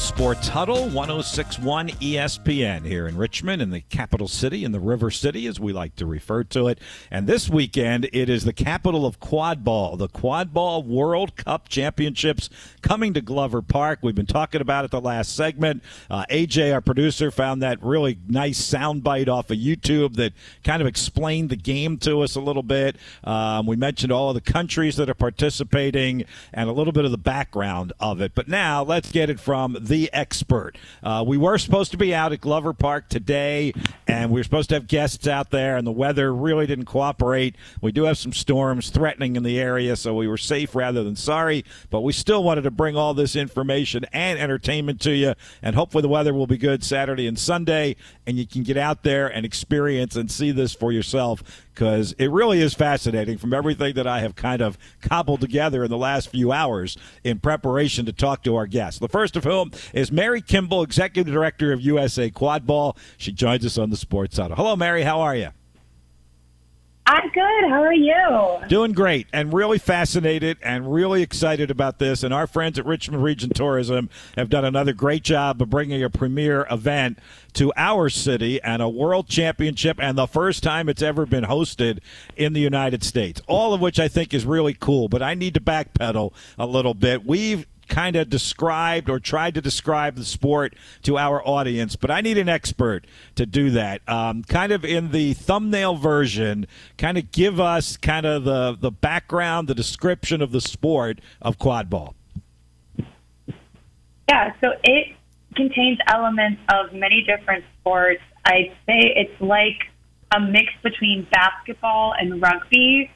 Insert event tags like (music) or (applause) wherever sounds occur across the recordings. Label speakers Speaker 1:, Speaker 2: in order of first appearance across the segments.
Speaker 1: Sports Huddle 1061 ESPN here in Richmond, in the capital city, in the River City, as we like to refer to it. And this weekend, it is the capital of quad ball, the Quad Ball World Cup Championships coming to Glover Park. We've been talking about it the last segment. Uh, AJ, our producer, found that really nice soundbite off of YouTube that kind of explained the game to us a little bit. Um, we mentioned all of the countries that are participating and a little bit of the background of it. But now let's get it from the expert. Uh, we were supposed to be out at Glover Park today, and we were supposed to have guests out there, and the weather really didn't cooperate. We do have some storms threatening in the area, so we were safe rather than sorry, but we still wanted to bring all this information and entertainment to you, and hopefully the weather will be good Saturday and Sunday, and you can get out there and experience and see this for yourself because it really is fascinating from everything that I have kind of cobbled together in the last few hours in preparation to talk to our guests. The first of whom is Mary Kimball, Executive Director of USA Quad Ball. She joins us on the Sports Huddle. Hello, Mary. How are you?
Speaker 2: I'm good. How are you?
Speaker 1: Doing great and really fascinated and really excited about this. And our friends at Richmond Region Tourism have done another great job of bringing a premier event to our city and a world championship and the first time it's ever been hosted in the United States. All of which I think is really cool. But I need to backpedal a little bit. We've kind of described or tried to describe the sport to our audience, but I need an expert to do that. Um, kind of in the thumbnail version, kind of give us kind of the, the background, the description of the sport of quad ball.
Speaker 2: Yeah, so it contains elements of many different sports. I'd say it's like a mix between basketball and rugby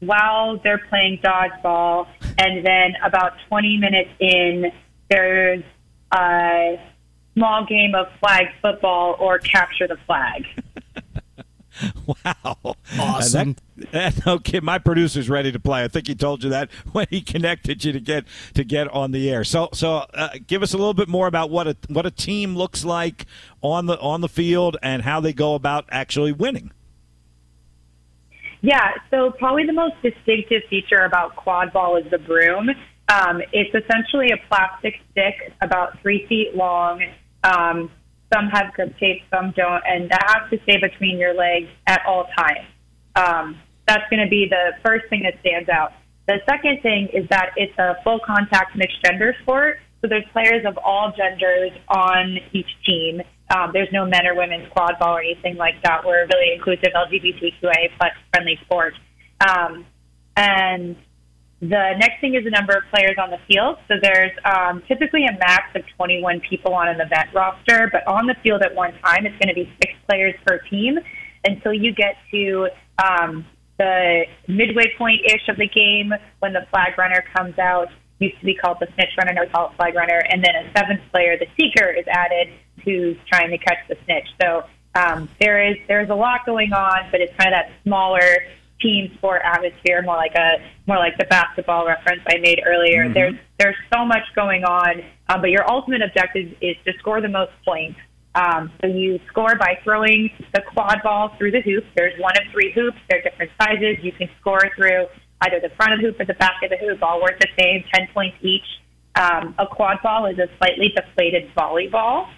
Speaker 2: while they're playing dodgeball. And then about 20 minutes in, there's a small game of flag football or capture the flag. (laughs)
Speaker 1: wow.
Speaker 3: Awesome.
Speaker 1: That, that, okay, my producer's ready to play. I think he told you that (laughs) when he connected you to get to get on the air. So so uh, give us a little bit more about what a what a team looks like on the on the field and how they go about actually winning.
Speaker 2: Yeah, so probably the most distinctive feature about quad ball is the broom. Um, it's essentially a plastic stick about three feet long. Um, some have grip tape, some don't, and that has to stay between your legs at all times. Um, that's going to be the first thing that stands out. The second thing is that it's a full contact mixed gender sport. So there's players of all genders on each team. Um, there's no men or women's quad ball or anything like that. We're a really inclusive LGBTQA plus friendly sport. Um, and the next thing is the number of players on the field. So there's um, typically a max of 21 people on an event roster, but on the field at one time, it's going to be six players per team until you get to um, the midway point ish of the game when the flag runner comes out. Used to be called the snitch runner, now call flag runner, and then a seventh player, the seeker, is added who's trying to catch the snitch. So um, there is there's a lot going on, but it's kind of that smaller team sport atmosphere, more like a more like the basketball reference I made earlier. Mm-hmm. There's there's so much going on, um, but your ultimate objective is to score the most points. Um, so you score by throwing the quad ball through the hoop. There's one of three hoops. They're different sizes. You can score through either the front of the hoop or the back of the hoop, all worth the same, 10 points each. Um, a quad ball is a slightly deflated volleyball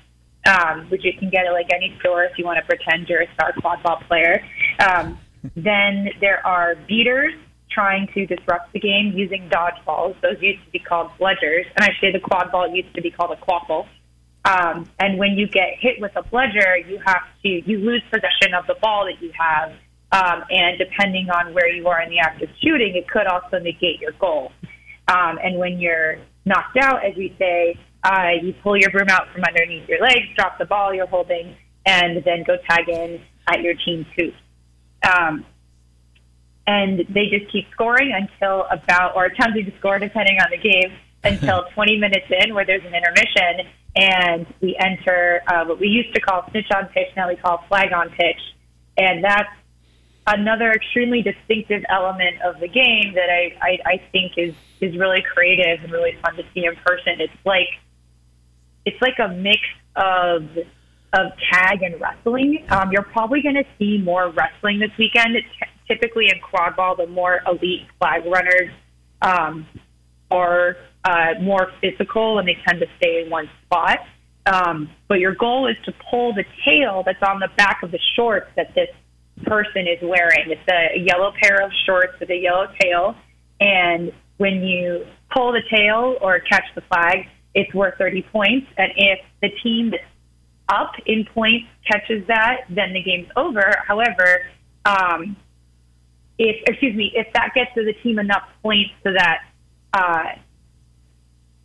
Speaker 2: um, which you can get at like any store if you want to pretend you're a star quad ball player. Um, then there are beaters trying to disrupt the game using dodgeballs. Those used to be called bludgers, and I say the quad ball used to be called a quaffle. Um, and when you get hit with a bludger, you have to you lose possession of the ball that you have, um, and depending on where you are in the act of shooting, it could also negate your goal. Um, and when you're knocked out, as we say, uh, you pull your broom out from underneath your legs, drop the ball you're holding, and then go tag in at your team's hoop. Um, and they just keep scoring until about, or attempting to score depending on the game, (laughs) until 20 minutes in, where there's an intermission, and we enter uh, what we used to call snitch on pitch, now we call flag on pitch, and that's another extremely distinctive element of the game that I, I, I think is is really creative and really fun to see in person. It's like it's like a mix of of tag and wrestling. Um, you're probably going to see more wrestling this weekend. It's typically in quad ball, the more elite flag runners um, are uh, more physical and they tend to stay in one spot. Um, but your goal is to pull the tail that's on the back of the shorts that this person is wearing. It's a yellow pair of shorts with a yellow tail. And when you pull the tail or catch the flag, it's worth 30 points. And if the team that's up in points catches that, then the game's over. However, um, if excuse me, if that gets to the team enough points so that uh,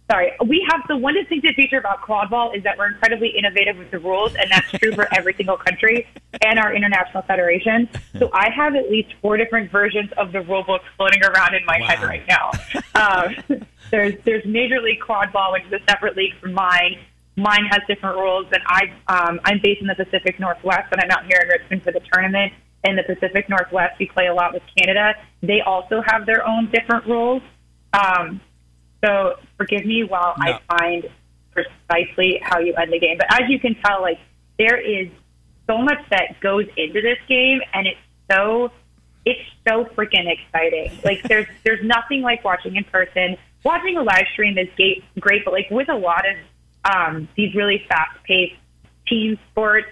Speaker 2: sorry, we have the one distinctive feature about quad ball is that we're incredibly innovative with the rules, and that's true for every single country and our international federation. So I have at least four different versions of the rule book floating around in my wow. head right now. Um, (laughs) there's there's Major League Quad Ball, which is a separate league from mine. Mine has different rules, and I um, I'm based in the Pacific Northwest, and I'm out here in Richmond for the tournament. In the Pacific Northwest, we play a lot with Canada. They also have their own different rules. Um, so forgive me while no. I find precisely how you end the game. But as you can tell, like there is so much that goes into this game, and it's so it's so freaking exciting. (laughs) Like there's there's nothing like watching in person. Watching a live stream is great, but like with a lot of um, these really fast paced team sports,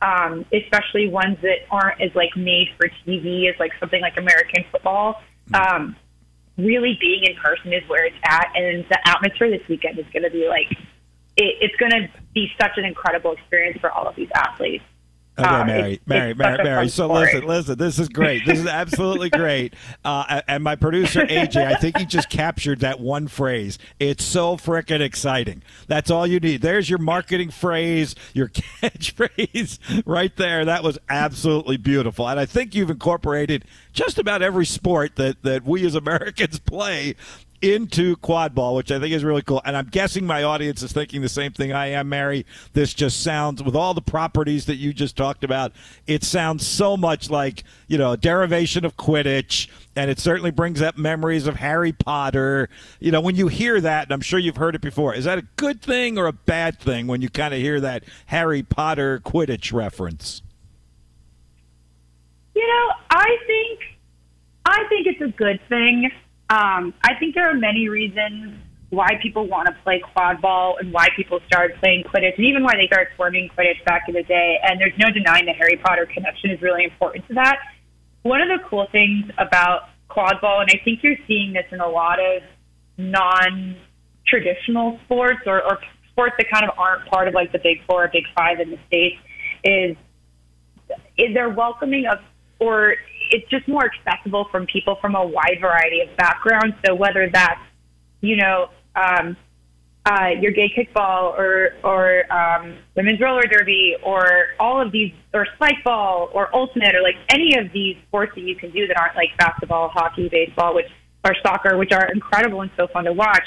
Speaker 2: um, especially ones that aren't as like made for TV as like something like American football. Um, really being in person is where it's at, and the atmosphere this weekend is going to be like it, it's going to be such an incredible experience for all of these athletes.
Speaker 1: Okay, uh, Mary, it's, Mary, it's Mary, Mary. (laughs) So sport. listen, listen. This is great. This is absolutely great. Uh, and my producer AJ, I think he just captured that one phrase. It's so freaking exciting. That's all you need. There's your marketing phrase, your (laughs) catchphrase, right there. That was absolutely beautiful. And I think you've incorporated just about every sport that that we as Americans (laughs) play into quad ball, which I think is really cool. And I'm guessing my audience is thinking the same thing I am, Mary. This just sounds, with all the properties that you just talked about, it sounds so much like, you know, a derivation of Quidditch. And it certainly brings up memories of Harry Potter. You know, when you hear that, and I'm sure you've heard it before, is that a good thing or a bad thing when you kind of hear that Harry Potter Quidditch reference?
Speaker 2: You know, I think I think it's a good thing. Um, I think there are many reasons why people want to play quad ball and why people started playing Quidditch and even why they started forming Quidditch back in the day. And there's no denying the Harry Potter connection is really important to that. One of the cool things about quad ball, and I think you're seeing this in a lot of non traditional sports or, or sports that kind of aren't part of like the big four or big five in the States, is, is they're welcoming of or it's just more accessible from people from a wide variety of backgrounds. So whether that's, you know, um, uh, your gay kickball or or um, women's roller derby or all of these or spike ball or ultimate or like any of these sports that you can do that aren't like basketball, hockey, baseball, which or soccer, which are incredible and so fun to watch.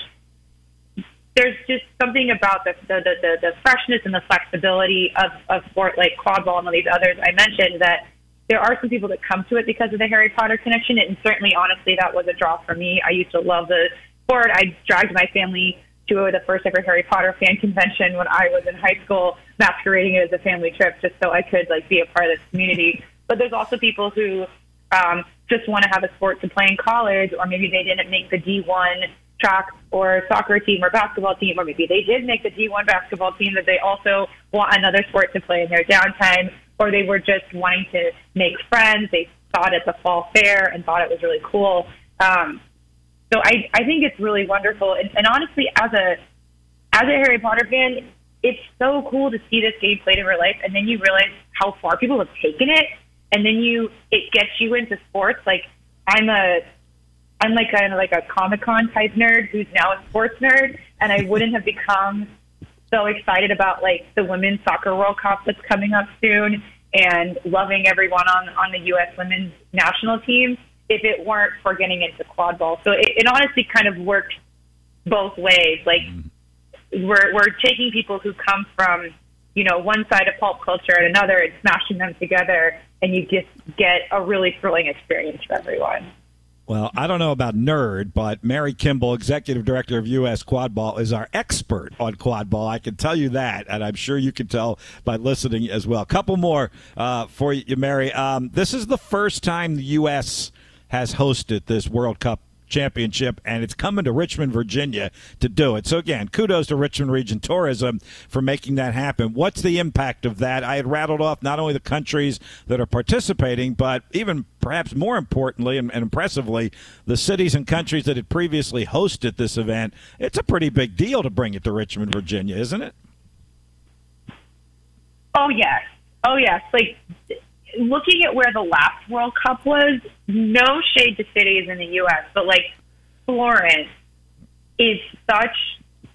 Speaker 2: There's just something about the the, the, the freshness and the flexibility of, of sport like quad ball and all these others I mentioned that there are some people that come to it because of the Harry Potter connection, and certainly, honestly, that was a draw for me. I used to love the sport. I dragged my family to the first ever Harry Potter fan convention when I was in high school, masquerading it as a family trip just so I could like be a part of this community. But there's also people who um, just want to have a sport to play in college, or maybe they didn't make the D1 track or soccer team or basketball team, or maybe they did make the D1 basketball team that they also want another sport to play in their downtime or they were just wanting to make friends. They saw it at the fall fair and thought it was really cool. Um, so I, I think it's really wonderful. And, and honestly, as a as a Harry Potter fan, it's so cool to see this game played in real life, and then you realize how far people have taken it, and then you it gets you into sports. Like I'm a I'm like a like a Comic Con type nerd who's now a sports nerd, and I wouldn't have become so excited about like the women's soccer World Cup that's coming up soon and loving everyone on on the U.S. women's national team if it weren't for getting into quad ball. So it, it honestly kind of works both ways. Like mm-hmm. we're we're taking people who come from you know one side of pulp culture and another and smashing them together, and you just get a really thrilling experience for everyone.
Speaker 1: Well, I don't know about nerd, but Mary Kimball, executive director of U.S. Quad Ball, is our expert on quad ball. I can tell you that, and I'm sure you can tell by listening as well. A couple more uh, for you, Mary. Um, this is the first time the U.S. has hosted this World Cup championship, and it's coming to Richmond, Virginia to do it. So, again, kudos to Richmond Region Tourism for making that happen. What's the impact of that? I had rattled off not only the countries that are participating, but even perhaps more importantly and, and impressively, the cities and countries that had previously hosted this event. It's a pretty big deal to bring it to Richmond, Virginia, isn't it?
Speaker 2: Oh, yes. Oh, yes. Like, looking at where the last World Cup was, no shade to cities in the U.S., but like Florence is such,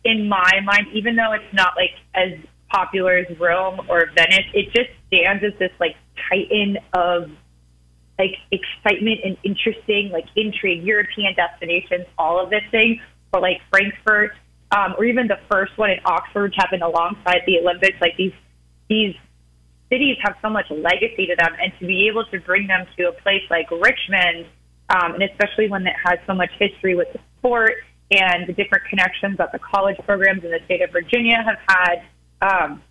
Speaker 2: in my mind, even though it's not like as popular as Rome or Venice, it just stands as this like titan of like excitement and interesting, like intrigue, European destinations, all of this thing, or like Frankfurt, um, or even the first one in Oxford happened alongside the Olympics. Like these, these cities have so much legacy to them, and to be able to bring them to a place like Richmond, um, and especially one that has so much history with the sport and the different connections that the college programs in the state of Virginia have had, um,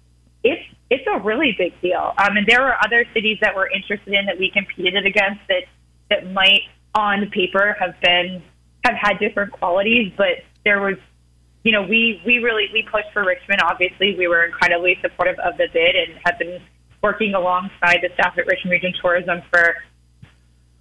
Speaker 2: it's it's a really big deal. Um, and there were other cities that we're interested in that we competed against that that might on paper have been have had different qualities, but there was you know, we, we really, we pushed for Richmond. Obviously, we were incredibly supportive of the bid and have been working alongside the staff at Richmond Region Tourism for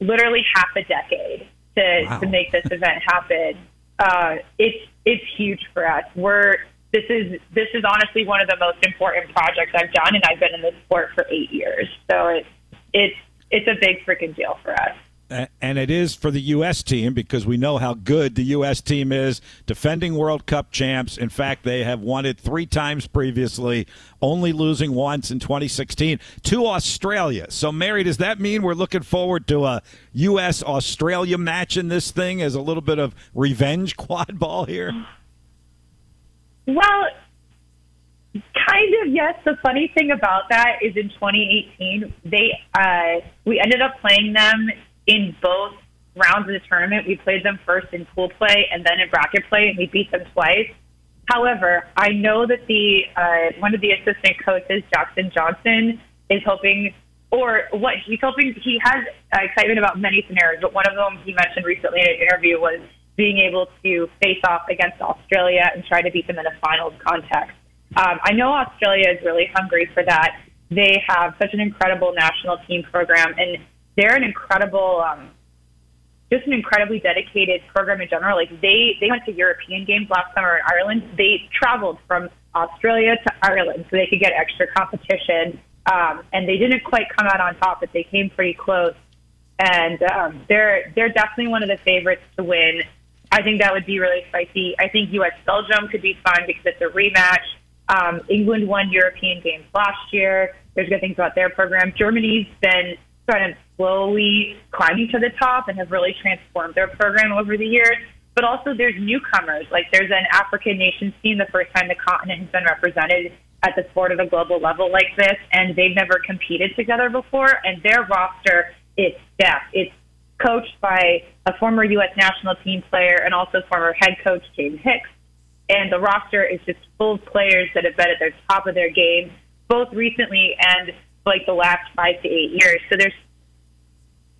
Speaker 2: literally half a decade to, wow. to make this event happen. Uh, it's it's huge for us. We're this is this is honestly one of the most important projects I've done, and I've been in this sport for eight years. So it's it's it's a big freaking deal for us
Speaker 1: and it is for the U.S. team because we know how good the U.S. team is, defending World Cup champs. In fact, they have won it three times previously, only losing once in 2016 to Australia. So, Mary, does that mean we're looking forward to a U.S. Australia match in this thing as a little bit of revenge (laughs) quad ball here?
Speaker 2: Well, kind of yes. The funny thing about that is in 2018, they uh, we ended up playing them in both rounds of the tournament. We played them first in pool play and then in bracket play, and we beat them twice. However, I know that the uh, one of the assistant coaches, Jackson Johnson, is hoping, or what he's hoping, he has uh, excitement about many scenarios, but one of them he mentioned recently in an interview was being able to face off against Australia and try to beat them in a finals context. Um, I know Australia is really hungry for that. They have such an incredible national team program, and they're an incredible, um, just an incredibly dedicated program in general. Like they, they went to European games last summer in Ireland. They traveled from Australia to Ireland so they could get extra competition. Um, and they didn't quite come out on top, but they came pretty close. And um, they're they're definitely one of the favorites to win. I think that would be really spicy. I think U.S. Belgium could be fun because it's a rematch. Um, England won European games last year. There's good things about their program. Germany's been kind of slowly climbing to the top and have really transformed their program over the years. But also there's newcomers, like there's an African nation team, the first time the continent has been represented at the sport of a global level like this, and they've never competed together before, and their roster is stacked. It's coached by a former U.S. national team player and also former head coach James Hicks. And the roster is just full of players that have been at the top of their game, both recently and like the last five to eight years. So there's,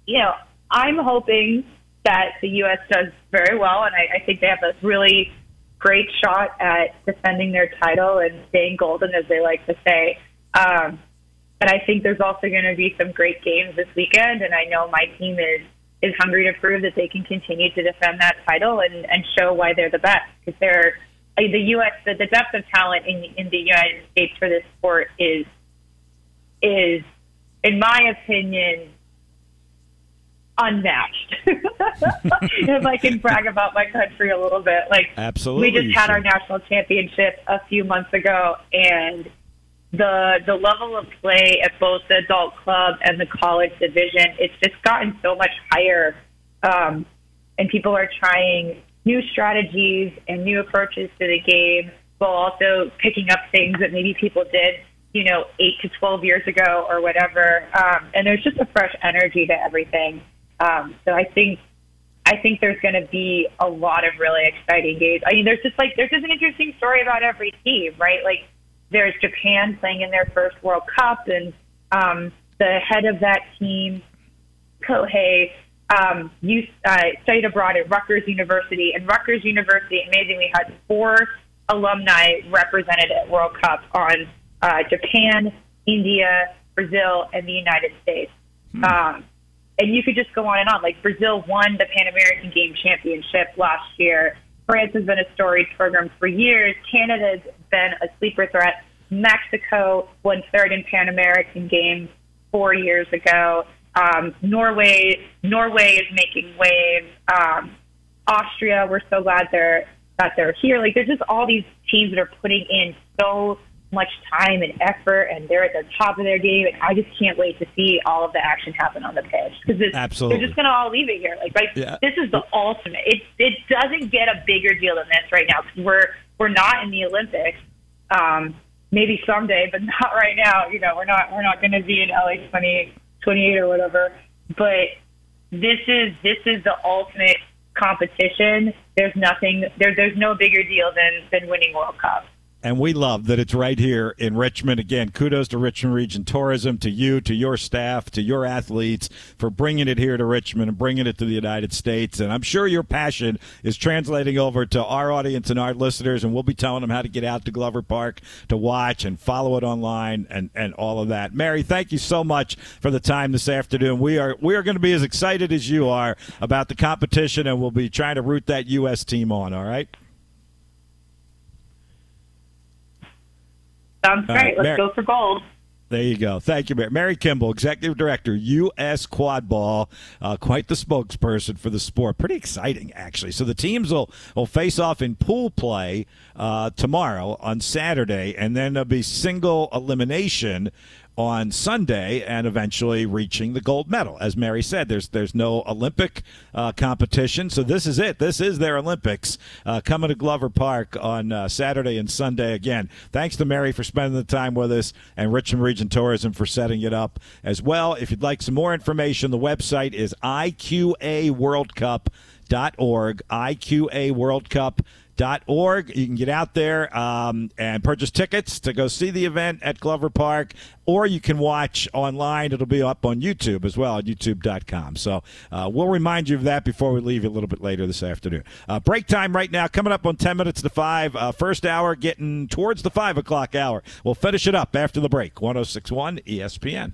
Speaker 2: you know, I'm hoping that the U.S. does very well, and I, I think they have a really great shot at defending their title and staying golden, as they like to say. Um, but I think there's also going to be some great games this weekend, and I know my team is is hungry to prove that they can continue to defend that title and, and show why they're the best because they're the U.S. The, the depth of talent in in the United States for this sport is is, in my opinion, unmatched. (laughs) if I can brag about my country a little bit, like
Speaker 1: absolutely,
Speaker 2: we just had our national championship a few months ago, and the the level of play at both the adult club and the college division, it's just gotten so much higher, um, and people are trying new strategies and new approaches to the game, while also picking up things that maybe people did you know, eight to 12 years ago or whatever. Um, and there's just a fresh energy to everything. Um, so I think, I think there's going to be a lot of really exciting games. I mean, there's just like, there's just an interesting story about every team, right? Like there's Japan playing in their first World Cup and, um, the head of that team, Kohei, um, you uh, studied abroad at Rutgers University, and Rutgers University amazingly had four alumni represented at World Cup on uh, Japan, India, Brazil, and the United States. Hmm. Um, and you could just go on and on. Like Brazil won the Pan American Game Championship last year. France has been a storied program for years. Canada's been a sleeper threat. Mexico won third in Pan American Games four years ago. Um, Norway, Norway is making waves. Um, Austria, we're so glad they're that they're here. Like there's just all these teams that are putting in so much time and effort, and they're at the top of their game. And I just can't wait to see all of the action happen on the pitch because
Speaker 1: absolutely
Speaker 2: they're just going to all leave it here. Like, right, yeah. this is the ultimate. It it doesn't get a bigger deal than this right now because we're we're not in the Olympics. Um, maybe someday, but (laughs) not right now. You know, we're not we're not going to be in LA 20, 28 or whatever. But this is this is the ultimate competition. There's nothing there. There's no bigger deal than than winning World Cup
Speaker 1: and we love that it's right here in Richmond. Again, kudos to Richmond Region Tourism, to you, to your staff, to your athletes for bringing it here to Richmond and bringing it to the United States. And I'm sure your passion is translating over to our audience and our listeners, and we'll be telling them how to get out to Glover Park to watch and follow it online and, and all of that. Mary, thank you so much for the time this afternoon. We are we are going to be as excited as you are about the competition, and we'll be trying to root that U.S. team on. All right.
Speaker 2: Sounds great. Right, Let's Mary, go for gold.
Speaker 1: There you go. Thank you, Mary. Mary Kimball, Executive Director, U.S. Quad Ball, uh, quite the spokesperson for the sport. Pretty exciting, actually. So the teams will, will face off in pool play uh, tomorrow on Saturday, and then there'll be single elimination on Sunday and eventually reaching the gold medal. As Mary said, there's there's no Olympic uh, competition, so this is it. This is their Olympics uh, coming to Glover Park on uh, Saturday and Sunday. Again, thanks to Mary for spending the time with us and Richmond Region Tourism for setting it up as well. If you'd like some more information, the website is iqaworldcup.org. iqaworldcup.org org. You can get out there um, and purchase tickets to go see the event at Glover Park, or you can watch online. It'll be up on YouTube as well at youtube.com. So uh, we'll remind you of that before we leave you a little bit later this afternoon. Uh, break time right now, coming up on 10 minutes to 5. Uh, first hour getting towards the 5 o'clock hour. We'll finish it up after the break. 1061 ESPN.